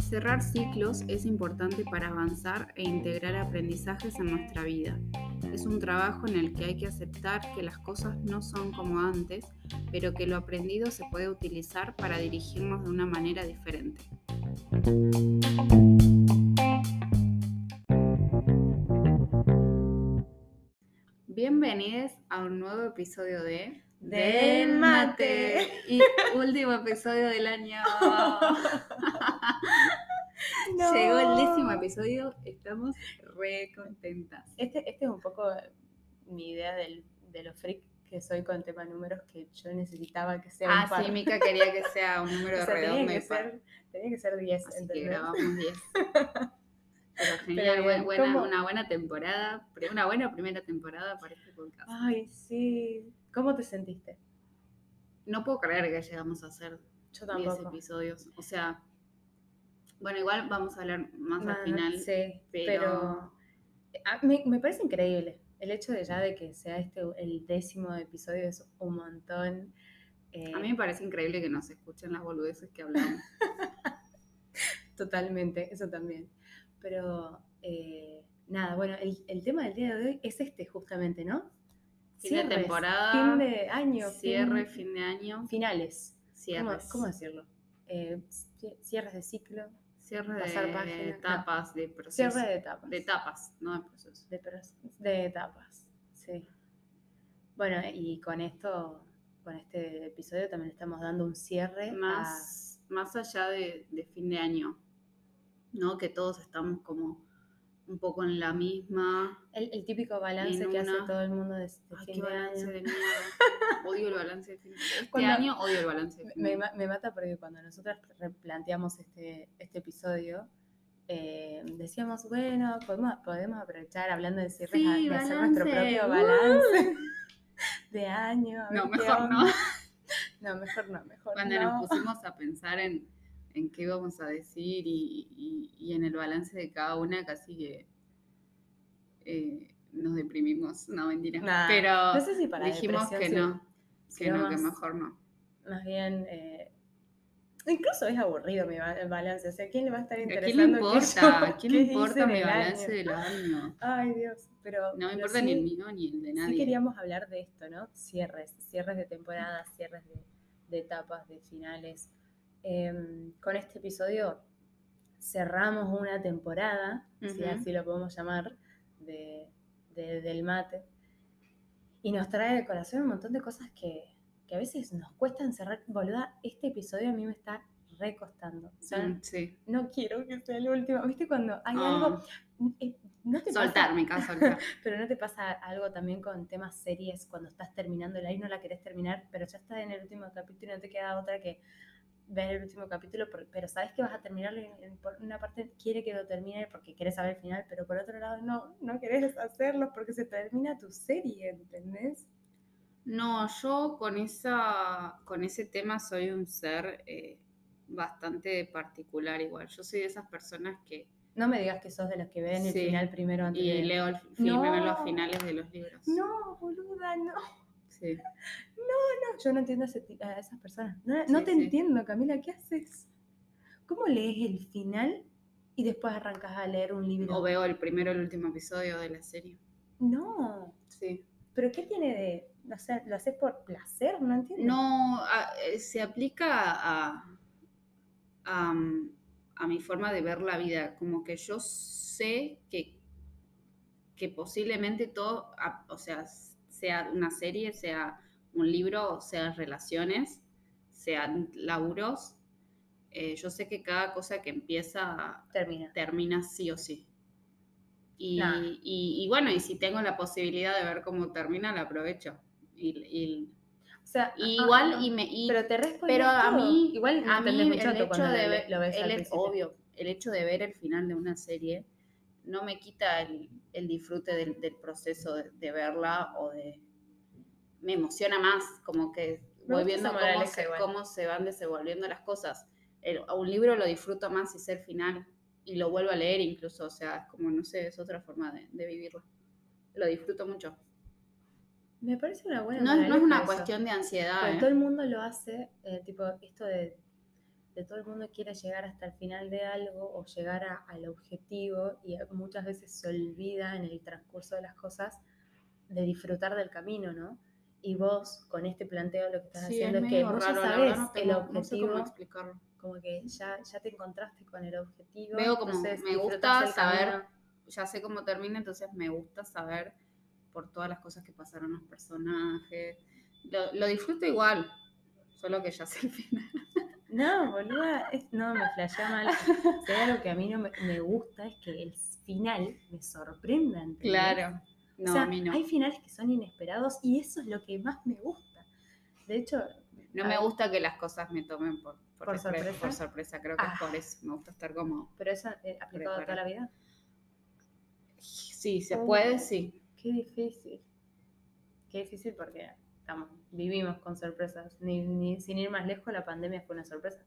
Cerrar ciclos es importante para avanzar e integrar aprendizajes en nuestra vida. Es un trabajo en el que hay que aceptar que las cosas no son como antes, pero que lo aprendido se puede utilizar para dirigirnos de una manera diferente. Bienvenidos a un nuevo episodio de Del Mate. y último episodio del año. No. Llegó el décimo episodio, estamos re contentas. Este, este es un poco mi idea del, de lo freak que soy con tema números, que yo necesitaba que sea Ah, un par. sí, Mica quería que sea un número O sea, redondo tenía que, ser, tenía que ser 10, Así que grabamos 10. Pero genial, Pero buena, una buena temporada, una buena primera temporada para este podcast. Ay, sí. ¿Cómo te sentiste? No puedo creer que llegamos a hacer Yo 10 tampoco. episodios. O sea, bueno, igual vamos a hablar más al final. Sí, pero- me, me parece increíble. El hecho de ya de que sea este el décimo episodio es un montón. eh, A mí me parece increíble que nos escuchen las boludeces que hablamos. Totalmente, eso también. Pero eh, nada, bueno, el, el tema del día de hoy es este justamente, ¿no? Fin de Cierres, temporada, Fin de año. fin- Cierre, fin de año, Finales. ¿Cómo, cierres. cómo decirlo? Eh, ci- cierres de ciclo. Cierre pasar de página, no. etapas, de procesos. Cierre de etapas. De etapas, no de procesos. De, de etapas, sí. Bueno, y con esto, con este episodio también estamos dando un cierre a- Más, más allá de, de fin de año, ¿no? Que todos estamos como un poco en la misma. el, el típico balance que hace todo el mundo de, Ay, fin qué de balance año. de mierda. Odio el balance de fin de año. Este Cuando- año odio el balance de fin me me mata porque cuando nosotras replanteamos este, este episodio, eh, decíamos, bueno, podemos, podemos aprovechar hablando de cierres Sí, a- de hacer nuestro balance, propio uh. balance de año. No, mejor no. onda. No, mejor no, mejor Cuando no. nos pusimos a pensar en, en qué íbamos a decir y, y- y en el balance de cada una, casi que eh, nos deprimimos. No, mentira. Nah, Pero no sé si para dijimos que no, que no, que mejor no. Más bien, eh, incluso es aburrido mi ba- balance. O sea, ¿a quién le va a estar ¿A interesando? quién le importa? ¿A quién le importa mi balance año? del año? Ay, Dios, pero. No me importa sí- ni el mío ni el de nadie. Sí queríamos hablar de esto, ¿no? Cierres, cierres de temporada, cierres de, de etapas, de finales. Em, con este episodio cerramos una temporada, si así lo podemos llamar, de, de- del mate. Y nos trae de corazón un montón de cosas que, que a veces nos cuestan cerrar. Boluda, este episodio a mí me está recostando. O sea, Mm, sí. no quiero que sea el último. ¿Viste cuando hay Ah. algo... eh, No te pasa- Soltar, mi casa, soltar. pero ¿no te pasa algo también con temas series cuando estás terminando el y no la querés terminar, pero ya estás en el último capítulo y no te queda otra que ver el último capítulo, pero sabes que vas a terminarlo y por una parte quiere que lo termine porque quieres saber el final, pero por otro lado no, no querés hacerlo porque se termina tu serie, ¿entendés? No, yo con esa, con ese tema soy un ser eh, bastante particular igual. Yo soy de esas personas que No me digas que sos de los que ven el final primero antes y de... leo el en los No. finales de los libros. No, boluda, no. Sí. No, yo no entiendo a, a esas personas. No, no te sí. entiendo, Camila, ¿qué haces? ¿Cómo lees el final y después arrancas a leer un libro? O veo el primero el último episodio de la serie. No, Sí. pero ¿qué tiene de...? O sea, ¿lo haces por placer? No entiendo. No, a- eh, se aplica a, a, a mi forma de ver la vida. Como que yo sé que, que posiblemente todo, o sea, sea una serie, sea un libro, sea relaciones, sean laburos, eh, yo sé que cada cosa que empieza Termina. termina sí o sí. Y, Nah. y- y bueno, y si tengo la posibilidad de ver cómo termina, la aprovecho. Y, y- O sea, y igual, no, y me, y- pero te pero a mí, igual no a mí el hecho de ver, lo ves el al obvio, el hecho de ver el final de una serie no me quita el, el disfrute del, del proceso de, de verla o de... Me emociona más, como que Me voy viendo cómo se, igual. cómo se van desenvolviendo las cosas. El- a un libro lo disfruto más si es el final y lo vuelvo a leer incluso, o sea, es como, no sé, es otra forma de, de vivirlo. Lo disfruto mucho. Me parece una buena No, no es una eso. cuestión de ansiedad. ¿eh? todo el mundo lo hace, eh, tipo, esto de, de todo el mundo quiere llegar hasta el final de algo o llegar a- al objetivo y muchas veces se olvida en el transcurso de las cosas de disfrutar del camino, ¿no? Y vos, con este planteo, lo que estás Sí, haciendo es, que vos raro, ya sabes verdad, no tengo- el no sé cómo objetivo, explicarlo. como que ya, ya te encontraste con el objetivo. Veo como, entonces me gusta saber, camino. ya sé cómo termina, entonces me gusta saber por todas las cosas que pasaron los personajes. Lo, lo disfruto igual, solo que ya sé el final. No, boluda, es- no, me flashea mal. Si hay algo que a mí no me, me gusta es que el final me sorprenda. ¿entendés? Claro. No, o sea, a mí no. hay finales que son inesperados y eso es lo que más me gusta. De hecho, No me gusta que las cosas me tomen por, por, ¿Por despre- sorpresa? por sorpresa. Creo que Ah. es por eso. Me gusta estar como. pero eso eh, aplicado a toda la vida. Sí, se Oh. puede, sí. Qué difícil. Qué difícil porque estamos, vivimos con sorpresas. Ni, ni- sin ir más lejos, la pandemia fue una sorpresa.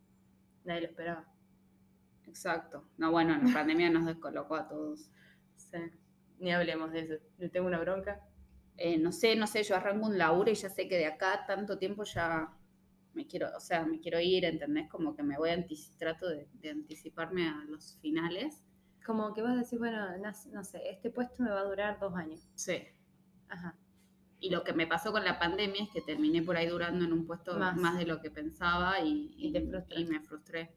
Nadie lo esperaba. Exacto. No, bueno, la pandemia nos descolocó a todos. Sí. Ni hablemos de eso. Le tengo una bronca. Eh, no sé, no sé, yo arranco un laburo y ya sé que de acá tanto tiempo ya me quiero, o sea, me quiero ir, ¿entendés? Como que me voy a trato de, de anticiparme a los finales. Como que vas a decir, bueno, no, no sé, este puesto me va a durar dos años. Sí. Ajá. Y lo que me pasó con la pandemia es que terminé por ahí durando en un puesto Más. más, de lo que pensaba y, me frustré.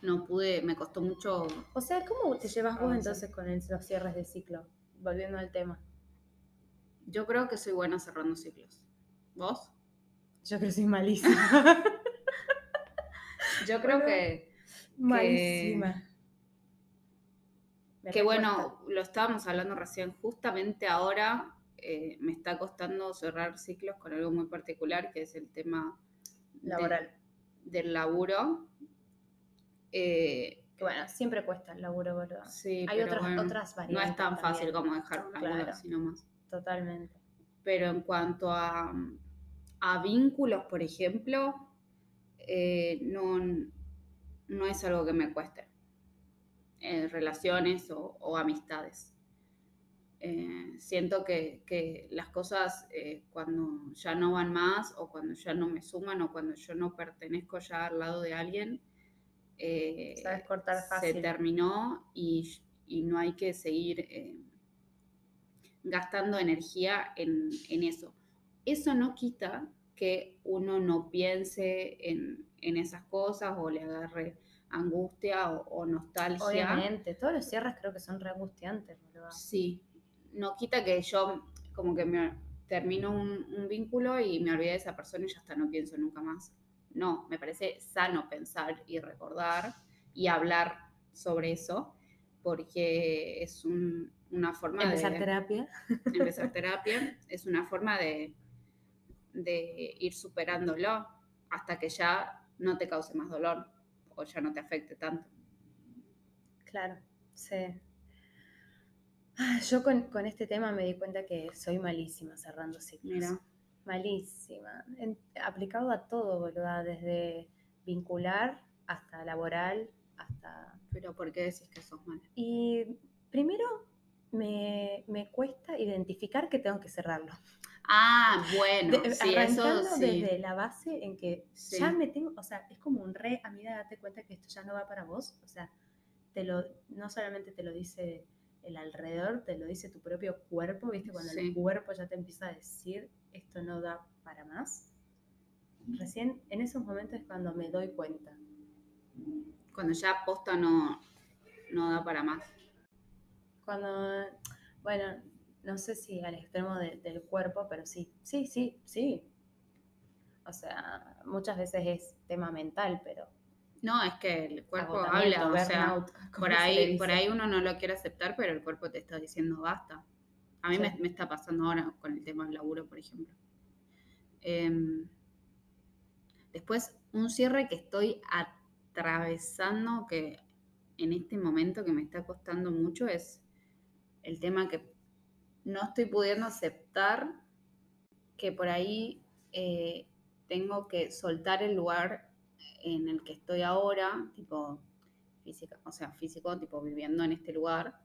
No pude, me costó mucho. O sea, ¿cómo te llevas vos entonces con el- los cierres de ciclo? Volviendo al tema. Yo creo que soy buena cerrando ciclos. ¿Vos? Yo creo que soy malísima. Yo creo Bueno, que, malísima. Que bueno, lo estábamos hablando recién, justamente ahora eh, me está costando cerrar ciclos con algo muy particular, que es el tema de- Laboral. del laburo. Eh, Que bueno, siempre cuesta el laburo, boludo. sí, Hay otras, bueno, otras no variantes. es tan fácil como dejar un laburo, Claro. sino más. Totalmente. Pero en cuanto a, a vínculos, por ejemplo, eh, no, no es algo que me cueste. Eh, relaciones o, o amistades. Eh, siento que, que las cosas eh, cuando ya no van más o cuando ya no me suman o cuando yo no pertenezco ya al lado de alguien, eh, Sabes cortar se fácil. terminó y, y no hay que seguir eh, gastando energía en, en eso. Eso no quita que uno no piense en, en esas cosas o le agarre angustia o, o nostalgia. Obviamente. Todos los cierres creo que son re angustiantes, boludo. Sí, no quita que yo como que me termino un, un vínculo y me olvidé de esa persona y ya hasta no pienso nunca más. No, me parece sano pensar y recordar y hablar sobre eso porque es un- una forma Empezar de terapia. empezar terapia, es una forma de, de ir superándolo hasta que ya no te cause más dolor o ya no te afecte tanto. Claro, sí. Ah, Yo con, con este tema me di cuenta que soy malísima cerrando ciclos. Mira, Malísima. En- aplicado a todo, boluda, desde vincular hasta laboral, hasta... pero ¿por qué decís que sos mala? Y primero me, me cuesta identificar que tengo que cerrarlo. Ah, bueno, De- sí, arrancando eso sí. desde la base en que Sí. ya me tengo, o sea, es como un re, amiga, date cuenta que esto ya no va para vos, o sea, te lo, no solamente te lo dice el alrededor, te lo dice tu propio cuerpo, ¿viste? Cuando el cuerpo ya te empieza a decir, esto no da para más. Recién en esos momentos es cuando me doy cuenta. Cuando ya posta no, no da para más. Cuando, bueno, no sé si al extremo de- del cuerpo, pero sí, sí, sí, sí. O sea, muchas veces es tema mental, pero No, es que el cuerpo habla, o sea, por se ahí, por ahí uno no lo quiere aceptar, pero el cuerpo te está diciendo basta. A mí Sí. me, me está pasando ahora con el tema del laburo, por ejemplo. Em, después, un cierre que estoy atravesando, que en este momento que me está costando mucho, es el tema que no estoy pudiendo aceptar que por ahí eh, tengo que soltar el lugar en el que estoy ahora, tipo física, o sea, físico, tipo viviendo en este lugar,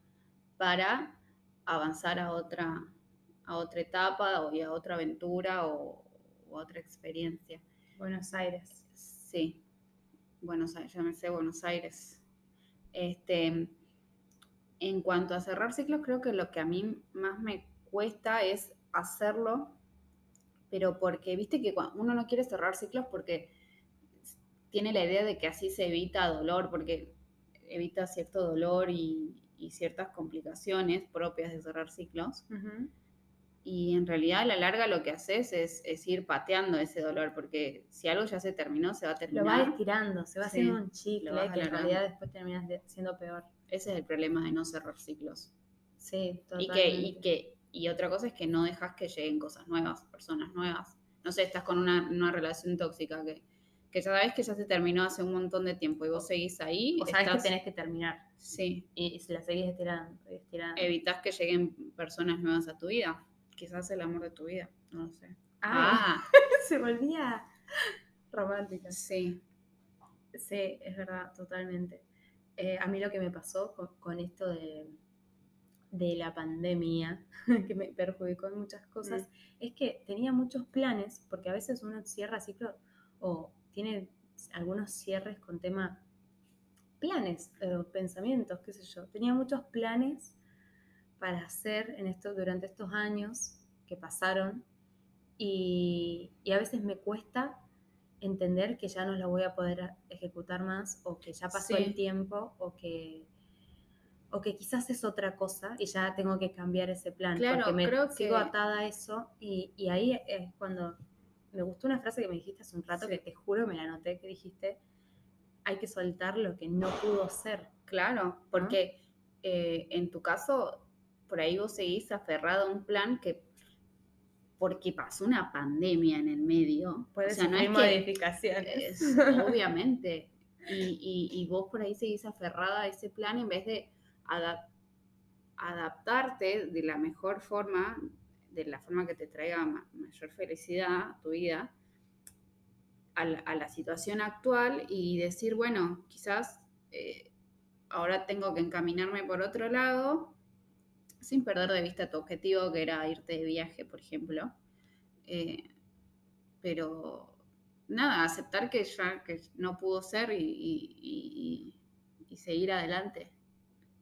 para avanzar a otra, a otra etapa o y a otra aventura o, o otra experiencia. Buenos Aires. Sí, Buenos Aires, yo me sé Buenos Aires. Este, en cuanto a cerrar ciclos, creo que lo que a mí más me cuesta es hacerlo, pero porque, viste que cuando uno no quiere cerrar ciclos porque tiene la idea de que así se evita dolor, porque evita cierto dolor y, y ciertas complicaciones propias de cerrar ciclos. Ujú. Y en realidad a la larga lo que haces es, es ir pateando ese dolor, porque si algo ya se terminó, se va a Lo terminar. va estirando, se va Sí, haciendo un chicle lo vas que en alargando. realidad después terminas siendo peor. Ese es el problema de no cerrar ciclos. Sí, Y totalmente. que, y que, y otra cosa es que no dejas que lleguen cosas nuevas, personas nuevas. No sé, estás con una, una relación tóxica que, que ya sabes que ya se terminó hace un montón de tiempo y vos seguís ahí. O sabes estás- que tenés que terminar Sí, y, la seguís estirando, estirando. evitas que lleguen personas nuevas a tu vida. Quizás el amor de tu vida, no lo sé. Ah, Ah, se volvía romántica. sí. Sí, es verdad, totalmente. Eh, a mí lo que me pasó con, con esto de, de la pandemia, que me perjudicó en muchas cosas, es que tenía muchos planes, porque a veces uno cierra ciclo o tiene algunos cierres con tema planes, eh, pensamientos, qué sé yo. Tenía muchos planes para hacer en esto, durante estos años que pasaron y, y a veces me cuesta entender que ya no lo voy a poder ejecutar más o que ya pasó Sí. el tiempo o que o que quizás es otra cosa y ya tengo que cambiar ese plan Claro, porque me creo sigo que- atada a eso y, y ahí es cuando me gustó una frase que me dijiste hace un rato Sí. que te juro me la anoté que dijiste hay que soltar lo que no pudo ser Claro, porque eh, en tu caso, por ahí vos seguís aferrado a un plan que, porque pasó una pandemia en el medio, puede o sea, no que, modificaciones. es- obviamente, y, y- y vos por ahí seguís aferrada a ese plan en vez de adap- adaptarte de la mejor forma, de la forma que te traiga ma- mayor felicidad a tu vida, a la, situación actual y decir, bueno, quizás eh, ahora tengo que encaminarme por otro lado, sin perder de vista tu objetivo, que era irte de viaje, por ejemplo. Eh, pero nada, aceptar que ya que no pudo ser y, y- y- y seguir adelante.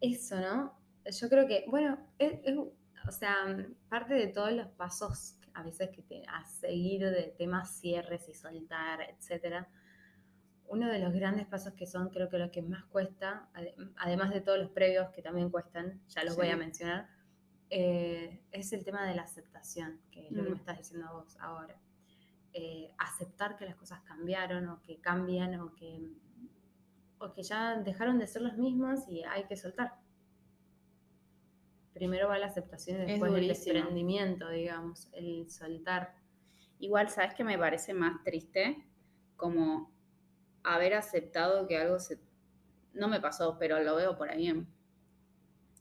Eso, ¿no? Yo creo que, bueno, es- es- o sea, parte de todos los pasos a veces que te, a seguir de temas cierres y soltar, etcétera, uno de los grandes pasos que son, creo que lo que más cuesta, ade- además de todos los previos que también cuestan, ya los voy a mencionar, eh, es el tema de la aceptación, que es lo que Mm. me estás diciendo vos ahora. Eh, aceptar que las cosas cambiaron o que cambian o que, o que ya dejaron de ser los mismos y hay que soltar. Primero va la aceptación y Es después el desprendimiento, digamos, el soltar. Igual, ¿sabes qué me parece más triste? Como haber aceptado que algo se... No me pasó, pero lo veo por ahí en...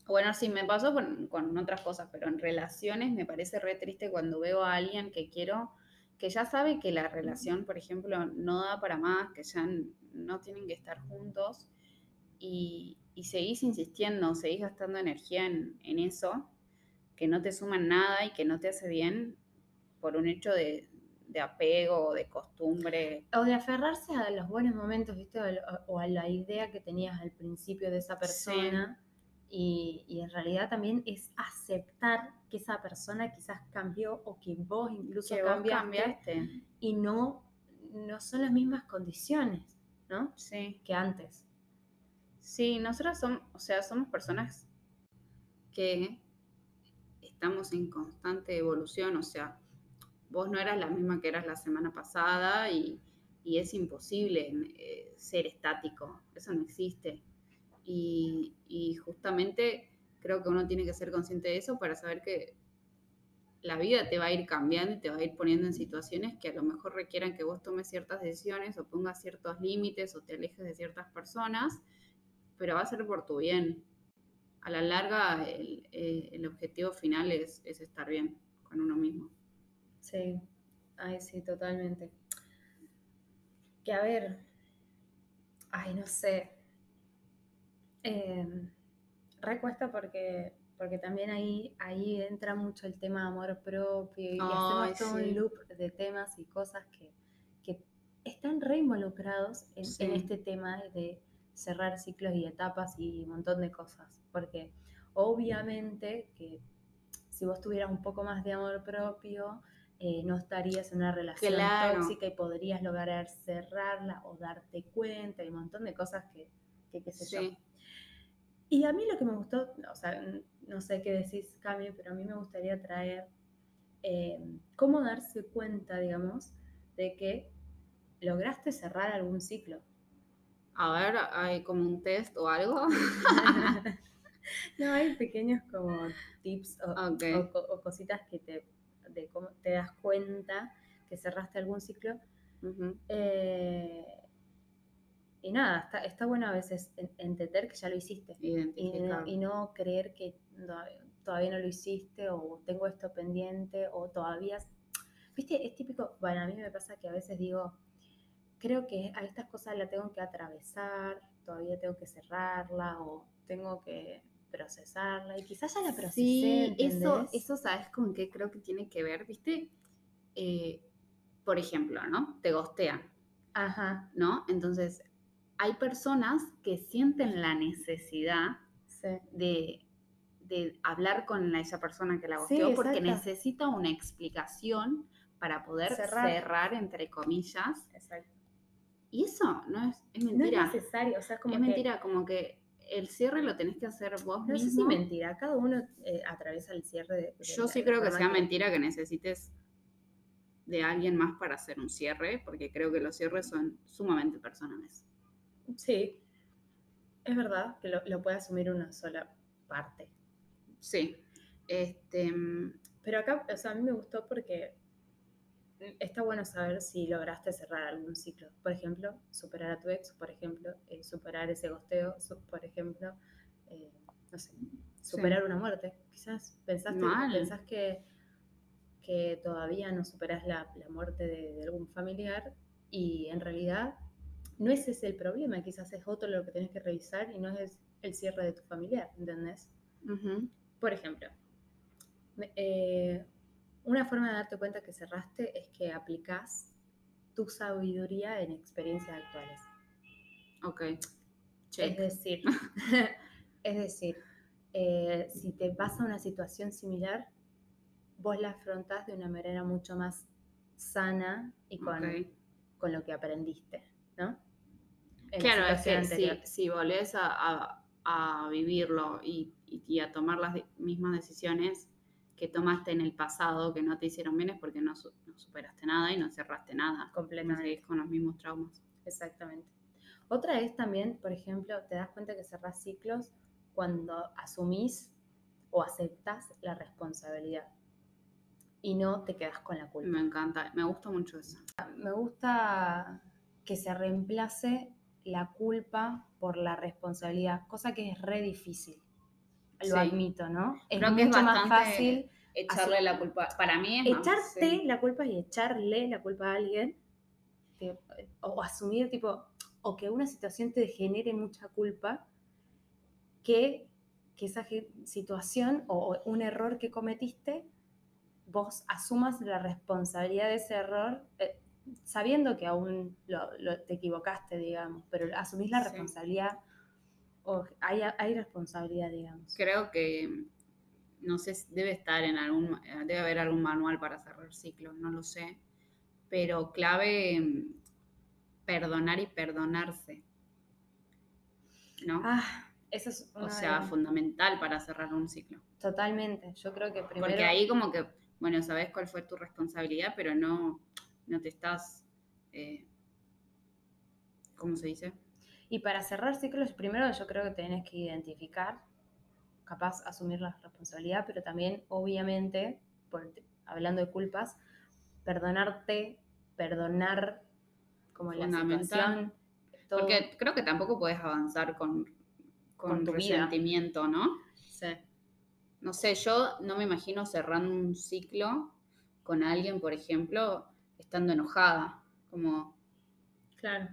Bueno, sí, me pasó con, con otras cosas, pero en relaciones me parece re triste cuando veo a alguien que quiero, que ya sabe que la relación, por ejemplo, no da para más, que ya no tienen que estar juntos y, y seguís insistiendo, seguís gastando energía en, en eso, que no te suma en nada y que no te hace bien por un hecho de, de apego o de costumbre. O de aferrarse a los buenos momentos, ¿viste? O, a la idea que tenías al principio de esa Sí. persona. Y, y en realidad también es aceptar que esa persona quizás cambió o que vos incluso Que vos cambiaste. y no, no son las mismas condiciones, ¿no? Sí. Que antes. Sí, nosotros somos, o sea, somos personas que estamos en constante evolución, o sea, vos no eras la misma que eras la semana pasada y, y es imposible eh, ser estático, eso no existe. Y, y justamente creo que uno tiene que ser consciente de eso para saber que la vida te va a ir cambiando y te va a ir poniendo en situaciones que a lo mejor requieran que vos tomes ciertas decisiones o pongas ciertos límites o te alejes de ciertas personas, pero va a ser por tu bien. A la larga, el, el- el objetivo final es, es estar bien con uno mismo. Sí, ay, sí, totalmente. Que a ver, ay, no sé. Eh, recuesta porque porque también ahí, ahí entra mucho el tema de amor propio y, Ay, hacemos todo sí. un loop de temas y cosas que, que están re involucrados en, Sí. en este tema de cerrar ciclos y etapas y un montón de cosas. Porque obviamente que si vos tuvieras un poco más de amor propio, eh, no estarías en una relación Claro. tóxica y podrías lograr cerrarla o darte cuenta y un montón de cosas que, que qué sé yo. Y a mí lo que me gustó, o sea, no sé qué decís, Cami, pero a mí me gustaría traer eh, cómo darse cuenta, digamos, de que lograste cerrar algún ciclo. A ver, hay como un test o algo. no, hay pequeños como tips o, o co- o cositas que te, de cómo te das cuenta que cerraste algún ciclo. Eh, y nada, está, está bueno a veces en- entender que ya lo hiciste. y, no- y no creer que no- todavía no lo hiciste o tengo esto pendiente o todavía... Viste, es típico, bueno, a mí me pasa que a veces digo, creo que a estas cosas la tengo que atravesar, todavía tengo que cerrarla o tengo que procesarla y quizás ya la procesé, Sí, eso, ¿entendés? eso sabes con qué creo que tiene que ver, ¿viste? Eh, por ejemplo, ¿no? Te gostean, Ajá, ¿no? Entonces, hay personas que sienten la necesidad sí. de, de hablar con esa persona que la Sí, gosteó porque necesita una explicación para poder Cerrar. cerrar, entre comillas. Exacto. Y eso no es, es No es mentira. necesario, o sea, es como es que- mentira, como que el cierre lo tenés que hacer vos No sé mismo. si mentira, cada uno eh, atraviesa el cierre de... de Yo sí creo que sea mentira que necesites de alguien más para hacer un cierre, porque creo que los cierres son sumamente personales. Sí, es verdad que lo, lo puede asumir una sola parte. Sí. Este, mm, Pero acá, o sea, a mí me gustó porque está bueno saber si lograste cerrar algún ciclo. Por ejemplo, superar a tu ex, por ejemplo, eh, superar ese gosteo, por ejemplo, eh, no sé, superar una muerte. Quizás pensaste, Mal. pensás que, que todavía no superás la, la muerte de, de algún familiar y en realidad no ese es el problema, quizás es otro lo que tenés que revisar y no es el cierre de tu familiar, ¿entendés? Por ejemplo, eh, una forma de darte cuenta que cerraste es que aplicás tu sabiduría en experiencias actuales. ok. Es decir, es decir, eh, si te pasa una situación similar, vos la afrontás de una manera mucho más sana y con, con lo que aprendiste, ¿no? En Claro, es que si, si volvés a, a- a vivirlo y, y- a tomar las mismas decisiones que tomaste en el pasado que no te hicieron bien es porque no, no superaste nada y no cerraste nada. No Completamente. seguís con los mismos traumas. Exactamente. Otra es también, por ejemplo, te das cuenta que cerrás ciclos cuando asumís o aceptas la responsabilidad y no te quedas con la culpa. Me encanta, me gusta mucho eso. Me gusta que se reemplace la culpa por la responsabilidad, cosa que es re difícil. Lo Sí. admito, ¿no? Es Creo que es mucho más fácil Echarle la culpa, para mí es más, echarte sí. la culpa y echarle la culpa a alguien, que- o asumir tipo, o que una situación te genere mucha culpa, que, que esa situación o, o un error que cometiste, vos asumas la responsabilidad de ese error, eh, sabiendo que aún lo- lo- te equivocaste, digamos, pero asumís la Sí. O hay, hay responsabilidad, digamos. Creo que, no sé, debe estar en algún, debe haber algún manual para cerrar ciclos, no lo sé. Pero clave, perdonar y perdonarse. ¿No? Ah, eso es o sea, de- fundamental para cerrar un ciclo. Totalmente. Yo creo que primero. Porque ahí como que, bueno, sabes cuál fue tu responsabilidad, pero no, no te estás, eh, ¿cómo se dice? Y para cerrar ciclos, primero yo creo que tenés que identificar, capaz asumir la responsabilidad, pero también, obviamente, por- hablando de culpas, perdonarte, perdonar como la situación. todo. Porque creo que tampoco puedes avanzar con, con, Con tu vida. resentimiento, ¿no? Sí. No sé, yo no me imagino cerrando un ciclo con alguien, por ejemplo, estando enojada. Como, Claro.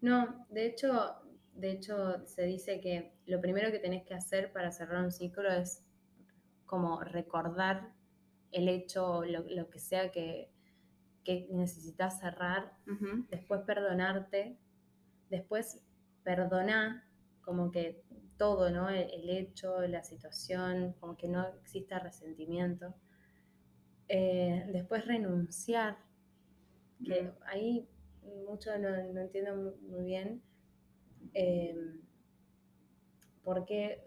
No, de hecho, De hecho, se dice que lo primero que tenés que hacer para cerrar un ciclo es como recordar el hecho, lo, lo que sea que, que necesitas cerrar, después perdonarte, después perdonar como que todo, ¿no? El, el hecho, la situación, como que no exista resentimiento. Eh, después renunciar, que ahí mucho no, no entiendo mu- muy bien eh, por qué,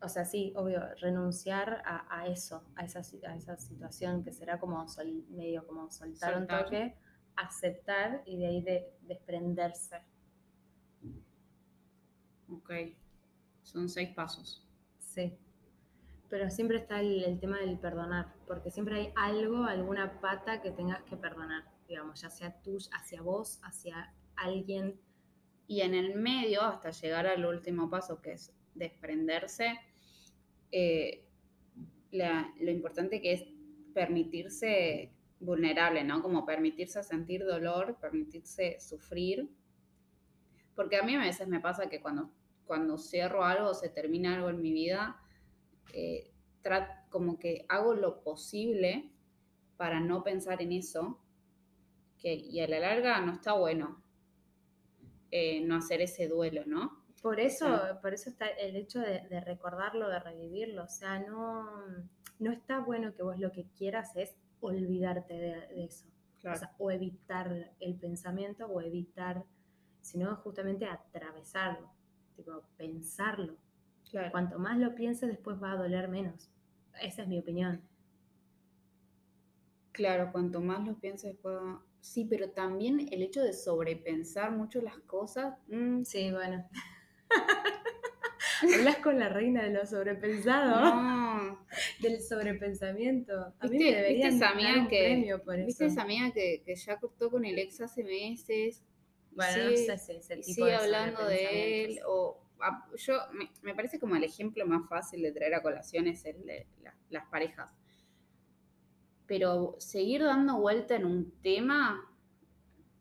o sea, sí, obvio, renunciar a, a eso, a esa, a esa situación que será como sol- medio como soltar, un toque, aceptar y de ahí de, desprenderse. Ok. Son seis pasos. Sí. Pero siempre está el, el tema del perdonar, porque siempre hay algo, alguna pata que tengas que perdonar, digamos, ya sea tú, hacia vos, hacia alguien. Y en el medio, hasta llegar al último paso, que es desprenderse, eh, la- lo importante que es permitirse vulnerable, ¿no? Como permitirse sentir dolor, permitirse sufrir. Porque a mí a veces me pasa que cuando, cuando cierro algo, se termina algo en mi vida, eh, como que hago lo posible para no pensar en eso, que, y a la larga no está bueno eh, no hacer ese duelo, ¿no? Por eso, Ah. por eso está el hecho de, de recordarlo, de revivirlo. O sea, no, no está bueno que vos lo que quieras es olvidarte de, de eso. O, sea, o evitar el pensamiento o evitar, sino justamente atravesarlo, tipo pensarlo. claro. Cuanto más lo pienses, después va a doler menos. Esa es mi opinión. Claro, cuanto más lo pienses, puedo... Sí, pero también el hecho de sobrepensar mucho las cosas. mm, Sí, bueno. Hablas con la reina de lo sobrepensado, no. del sobrepensamiento. A mí ¿Viste- me deberían viste esa amiga un que- premio por eso. ¿Viste esa amiga que, que ya cortó con el ex hace meses? Bueno, no Sí, sé si ese y tipo sigue de hablando de él. O, a- yo me, me parece como el ejemplo más fácil de traer a colación es el de la- las parejas. Pero seguir dando vuelta en un tema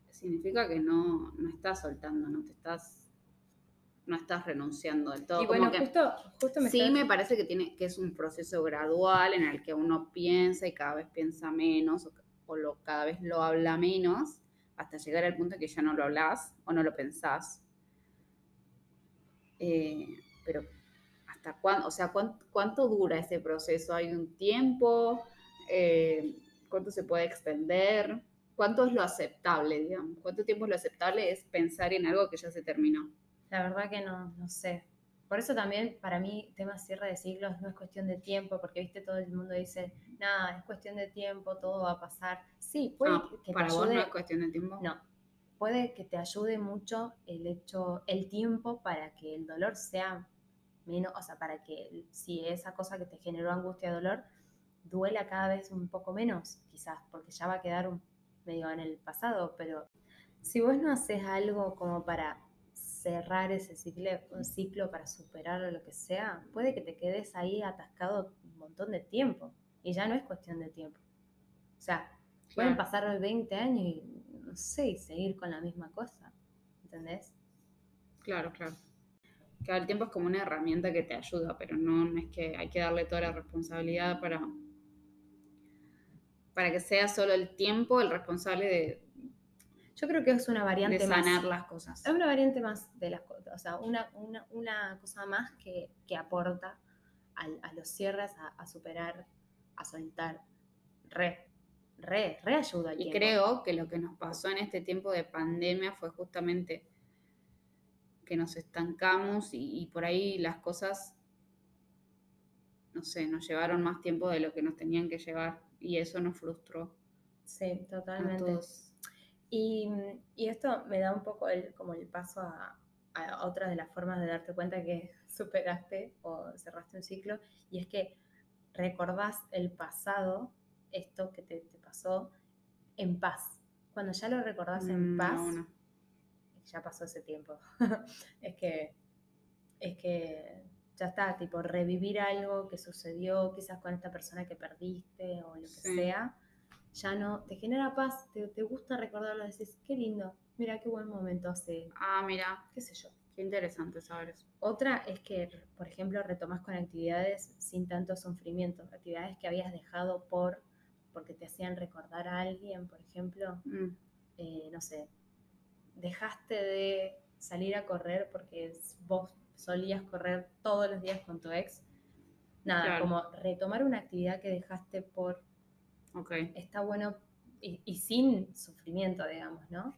significa que no, no estás soltando, no te estás, no estás renunciando del todo. Y Como bueno, que- justo, justo me Sí, estás- me parece que, tiene, que es un proceso gradual en el que uno piensa y cada vez piensa menos o, o lo, cada vez lo habla menos hasta llegar al punto que ya no lo hablas o no lo pensás. Eh, pero ¿hasta cuándo? O sea, ¿cuán- ¿cuánto, dura ese proceso? ¿Hay un tiempo? Eh, ¿Cuánto se puede extender? ¿Cuánto es lo aceptable, digamos? ¿Cuánto tiempo es lo aceptable es pensar en algo que ya se terminó? La verdad que no, no sé. Por eso también para mí tema cierre de ciclos no es cuestión de tiempo, porque viste todo el mundo dice, nada, es cuestión de tiempo, todo va a pasar. Sí, puede Ah, que te para vos ayude, no es cuestión de tiempo. no, puede que te ayude mucho el hecho, el tiempo para que el dolor sea menos, o sea, para que si esa cosa que te generó angustia y dolor duela cada vez un poco menos, quizás, porque ya va a quedar un, medio en el pasado, pero si vos no haces algo como para cerrar ese ciclo, un ciclo para superar o lo que sea, puede que te quedes ahí atascado un montón de tiempo y ya no es cuestión de tiempo. O sea, pueden pasar 20 años y no sé, y seguir con la misma cosa, ¿entendés? Claro, claro. Claro, el tiempo es como una herramienta que te ayuda, pero no, no es que hay que darle toda la responsabilidad para, para que sea solo el tiempo el responsable de, Yo creo que es una de variante sanar más. las cosas. Es una variante más de las cosas, o sea, una, una, una cosa más que, que aporta a, los cierres, a, a superar, a soltar. Re, re, re ayuda al Y tiempo. creo que lo que nos pasó en este tiempo de pandemia fue justamente que nos estancamos y, y por ahí las cosas, no sé, nos llevaron más tiempo de lo que nos tenían que llevar y eso nos frustró Sí, a totalmente. todos. Y, y esto me da un poco el, como el paso a, a otra de las formas de darte cuenta que superaste o cerraste un ciclo, y es que recordás el pasado, esto que te, te pasó, en paz. Cuando ya lo recordás en Mm, paz, no, no. ya pasó ese tiempo. es que es que ya está, tipo revivir algo que sucedió quizás con esta persona que perdiste o lo que Sí. sea, ya no, te genera paz, te, te gusta recordarlo, decís, qué lindo, mira qué buen momento hace, Ah, mira, qué sé yo. Qué interesante saber eso. Otra es que, por ejemplo, retomas con actividades sin tanto sufrimiento, actividades que habías dejado por porque te hacían recordar a alguien, por ejemplo, Mm, eh, no sé, dejaste de salir a correr porque vos solías correr todos los días con tu ex. Nada, Claro. como retomar una actividad que dejaste por ok. está bueno y, y sin sufrimiento, digamos, ¿no?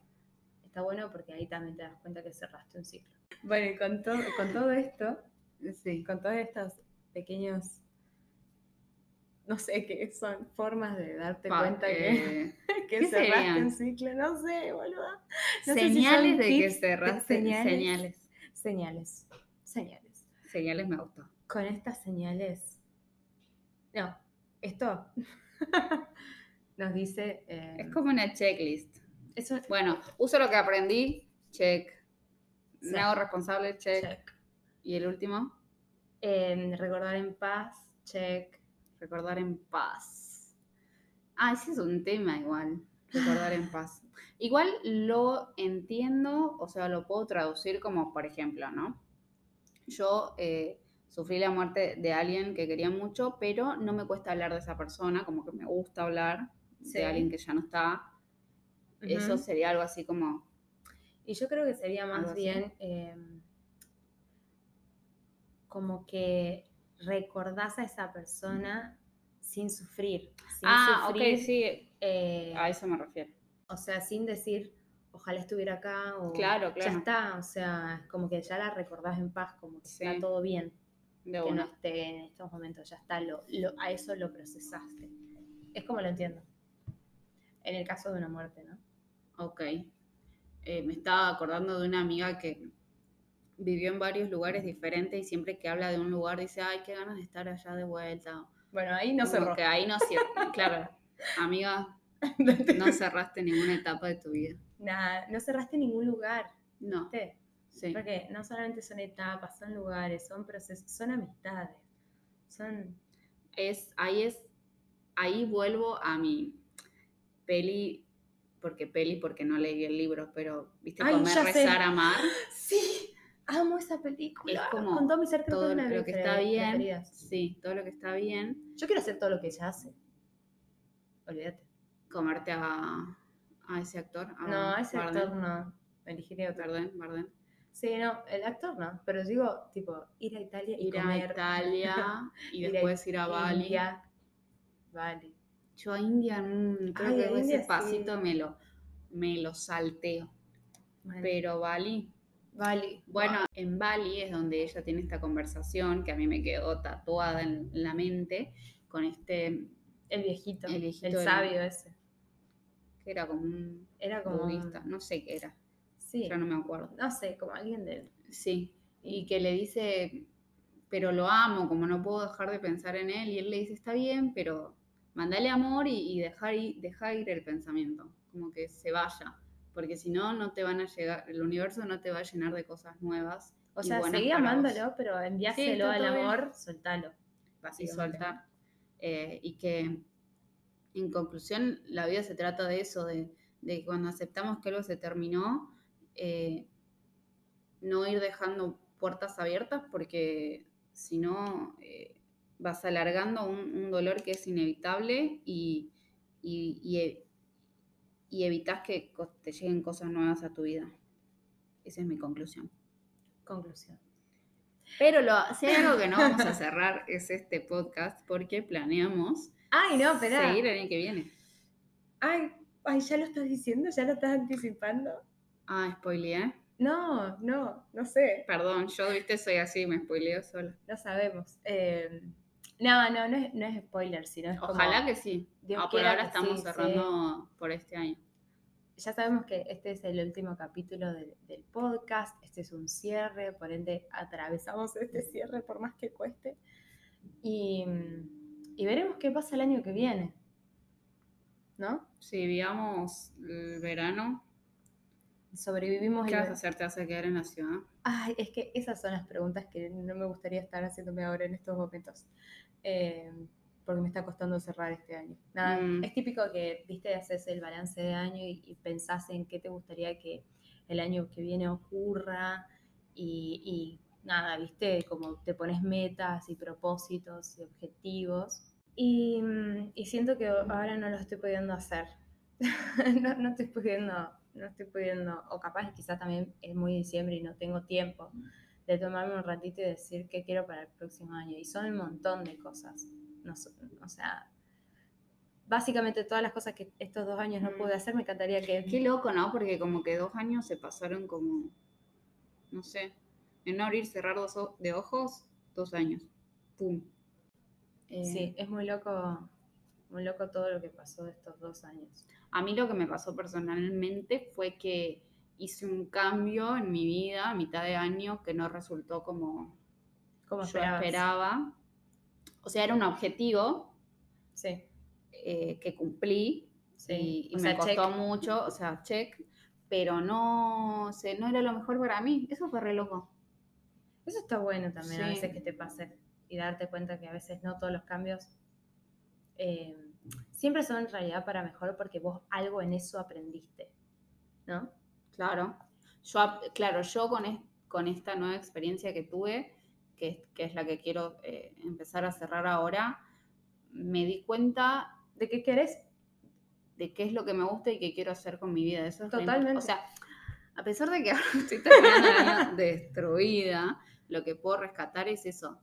Está bueno porque ahí también te das cuenta que cerraste un ciclo. Bueno, y con, todo con todo esto, Sí. con todos estos pequeños, no sé qué son formas de darte Pa- cuenta que, eh, que ¿qué cerraste serían? un ciclo, no sé, boluda. No sé si señales de que tips cerraste. señales. Señales. Señales, señales. Señales me gustó. Con estas señales, no, esto nos dice... eh, Es como una checklist. eso, Bueno, uso lo que aprendí, check. Me hago responsable, check. check. Y el último, Eh, recordar en paz, check. recordar en paz. Ah, ese es un tema igual, recordar en paz. Igual lo entiendo, o sea, lo puedo traducir como, por ejemplo, ¿no? Yo eh, sufrí la muerte de alguien que quería mucho, pero no me cuesta hablar de esa persona, como que me gusta hablar Sí. de alguien que ya no está. Eso sería algo así como, Y yo creo que sería más bien eh, como que recordás a esa persona sin sufrir. Sin ah, sufrir, ok, sí, eh, a eso me refiero. O sea, sin decir, ojalá estuviera acá o Claro, ya claro. está. O sea, como que ya la recordás en paz, como que Sí. está todo bien. De que una. no esté en estos momentos, ya está, lo, lo- a eso lo procesaste. Es como lo entiendo. En el caso de una muerte, ¿no? Ok. Eh, me estaba acordando de una amiga que vivió en varios lugares diferentes y siempre que habla de un lugar dice, ay, qué ganas de estar allá de vuelta. Bueno, ahí no cerró. que ahí no cierra. Claro, amiga, no cerraste ninguna etapa de tu vida. Nada, no cerraste ningún lugar, No, ¿viste? sí. Porque no solamente son etapas, son lugares, son procesos, son amistades. Son. Es, ahí es, ahí vuelvo a mi peli, porque peli, porque no leí el libro, pero, viste, Ay, comer, sé. rezar, amar. ¡Sí! Amo esa película. Es como Con todo mi ser creo que todo lo que está pre- bien. preferidas. Sí, todo lo que está bien. Yo quiero hacer todo lo que ella hace. Olvídate. comerte a, a ese actor. a no, ese actor no. Elegiría otro. Bardem, Bardem. Sí, no, el actor no. Pero digo, tipo, ir a Italia y Ir a comer. Italia y Ir a después ir a Bali. India. Bali. Yo a India, mm, creo Ay, que a ese India sí. pasito me lo, me lo salteo. Pero Bali, Bali. bueno, en Bali es donde ella tiene esta conversación que a mí me quedó tatuada en la mente con este, El viejito. El viejito El sabio ese. Era como un Era como. budista, no sé qué era, Sí. ya no me acuerdo. No sé, como alguien del. Sí, y que le dice, pero lo amo, como no puedo dejar de pensar en él, y él le dice, está bien, pero mandale amor y, y dejar ir, deja ir el pensamiento, como que se vaya, porque si no, no te van a llegar, el universo no te va a llenar de cosas nuevas. O sea, seguí amándolo, pero enviáselo está al todo bien. amor, soltalo. y soltar. Eh, y que, en conclusión, la vida se trata de eso, de, cuando aceptamos que algo se terminó, eh, no ir dejando puertas abiertas porque si no eh, vas alargando un, dolor que es inevitable y, y, y e- evitas que te lleguen cosas nuevas a tu vida. Esa es mi conclusión. Conclusión. Pero lo, si hay algo que no vamos a cerrar es este podcast porque planeamos Ay, no, espera. seguir el año que viene. Ay, ay, ya lo estás diciendo, ya lo estás anticipando. Ah, spoileé. No, no, no sé. Perdón, yo, viste, soy así, me spoileo sola. No sabemos. Eh, no, no, no es, no es spoiler, sino es como- Ojalá que sí. Dios Ah, por ahora estamos sí, cerrando por este año. Ya sabemos que este es el último capítulo del, del podcast, este es un cierre, por ende atravesamos este cierre por más que cueste. Y, y veremos qué pasa el año que viene. ¿No? Si viamos el verano, Sobrevivimos ¿qué el- vas a hacer? ¿Te vas a quedar en la ciudad? Ay, es que esas son las preguntas que no me gustaría estar haciéndome ahora en estos momentos. Eh, porque me está costando cerrar este año. Nada, Mm. Es típico que, viste, haces el balance de año y, y pensás en qué te gustaría que el año que viene ocurra y, y nada, viste, como te pones metas y propósitos y objetivos. Y, mm, y siento que ahora no lo estoy pudiendo hacer. no, no estoy pudiendo, no estoy pudiendo, o capaz quizás también es muy diciembre y no tengo tiempo de tomarme un ratito y decir qué quiero para el próximo año. Y son un montón de cosas. No, o sea, básicamente todas las cosas que estos dos años no pude hacer, me encantaría que... Qué loco, ¿no? Porque como que dos años se pasaron como, no sé, en abrir, cerrar dos de ojos, dos años. ¡Pum! Sí, eh, es muy loco, muy loco todo lo que pasó estos dos años. A mí lo que me pasó personalmente fue que hice un cambio en mi vida a mitad de año que no resultó como, como yo esperaba. O sea, era un objetivo sí. Eh, que cumplí y, me costó mucho, o sea, check, pero no, sé, no era lo mejor para mí. Eso fue re loco. Eso está bueno también a veces que te pase y darte cuenta que a veces no todos los cambios eh, siempre son en realidad para mejor porque vos algo en eso aprendiste, ¿no? Claro. Yo, claro, yo con, con esta nueva experiencia que tuve, que, es la que quiero eh, empezar a cerrar ahora, me di cuenta de qué querés, de qué es lo que me gusta y qué quiero hacer con mi vida. Eso es Totalmente. O sea, a pesar de que ahora estoy terminando destruida, lo que puedo rescatar es eso,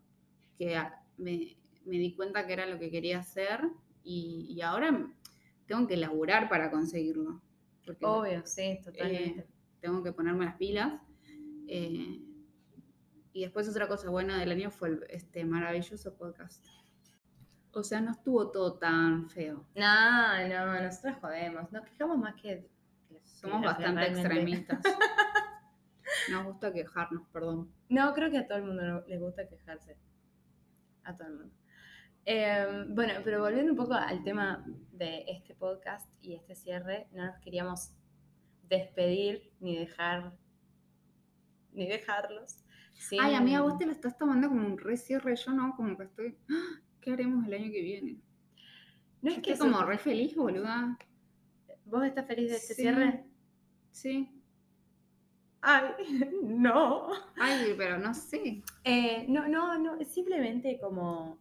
que me, me, di cuenta que era lo que quería hacer y, ahora tengo que laburar para conseguirlo. Obvio, sí, totalmente. Eh, tengo que ponerme las pilas. Eh, y después otra cosa buena del año fue este maravilloso podcast. O sea, no estuvo todo tan feo. No, no, nosotros jodemos. Nos quejamos más que... Somos bastante extremistas. Nos gusta quejarnos, perdón. No, creo que a todo el mundo le gusta quejarse. A todo el mundo. Em, bueno, pero volviendo un poco al tema de este podcast y este cierre, no nos queríamos despedir ni dejar ni dejarlos. Ay, a mí a vos te lo estás tomando como un re cierre, yo no, como que estoy, ¡ah! ¿qué haremos el año que viene? No es que estoy como re feliz, boluda. ¿Vos estás feliz de este cierre? Sí. Ay, no. Ay, pero no sé. Eh, no, no, no, simplemente como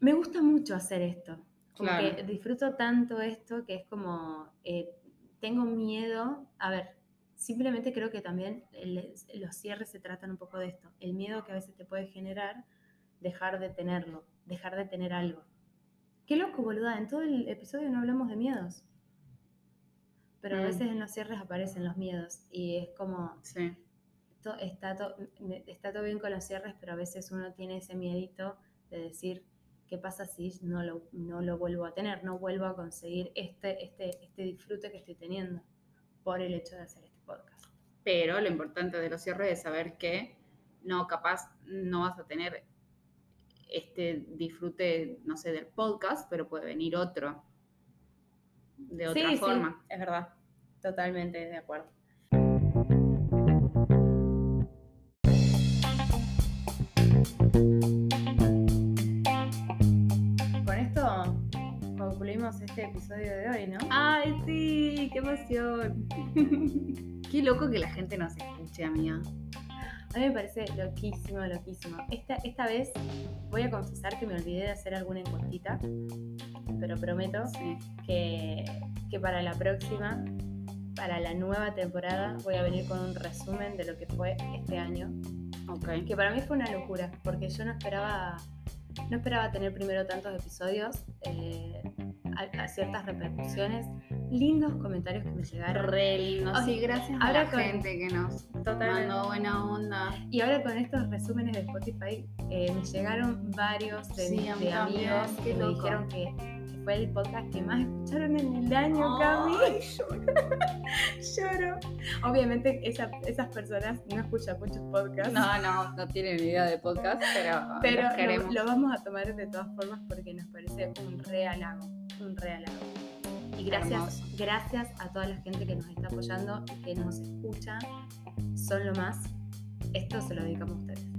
me gusta mucho hacer esto. Como que disfruto tanto esto que es como, eh, tengo miedo, a ver, simplemente creo que también los cierres se tratan un poco de esto, el miedo que a veces te puede generar dejar de tenerlo, dejar de tener algo. Qué loco, boluda, en todo el episodio no hablamos de miedos. Pero a mm. veces en los cierres aparecen los miedos y es como... Sí. está, está todo bien con los cierres, pero a veces uno tiene ese miedito de decir, ¿qué pasa si no lo, no lo vuelvo a tener? No vuelvo a conseguir este, este, este disfrute que estoy teniendo por el hecho de hacer este podcast. Pero lo importante de los cierres es saber que no, capaz no vas a tener este disfrute, no sé, del podcast, pero puede venir otro de otra forma. Sí, es verdad, totalmente de acuerdo. este episodio de hoy, ¿no? ¡Ay, sí! ¡Qué emoción! Qué loco que la gente nos escuche, amiga. A mí me parece loquísimo, loquísimo. Esta, esta vez voy a confesar que me olvidé de hacer alguna encuestita, pero prometo que, que para la próxima, para la nueva temporada, voy a venir con un resumen de lo que fue este año. Okay. Que para mí fue una locura, porque yo no esperaba, no esperaba tener primero tantos episodios. Eh, a, ciertas repercusiones, lindos comentarios que me llegaron. Re lindos. sí, gracias a la gente que nos mandó buena onda. Y ahora con estos resúmenes de Spotify eh, me llegaron varios de, amigos que me dijeron que fue el podcast que más escucharon en el año, Cami. Lloro. lloro. Obviamente esas personas no escuchan muchos podcasts. No, no, no tienen idea de podcast, pero, pero lo, lo, vamos a tomar de todas formas porque nos parece un re halago un real Y gracias, gracias a toda la gente que nos está apoyando y que nos escucha. Son lo más. Esto se lo dedicamos a ustedes.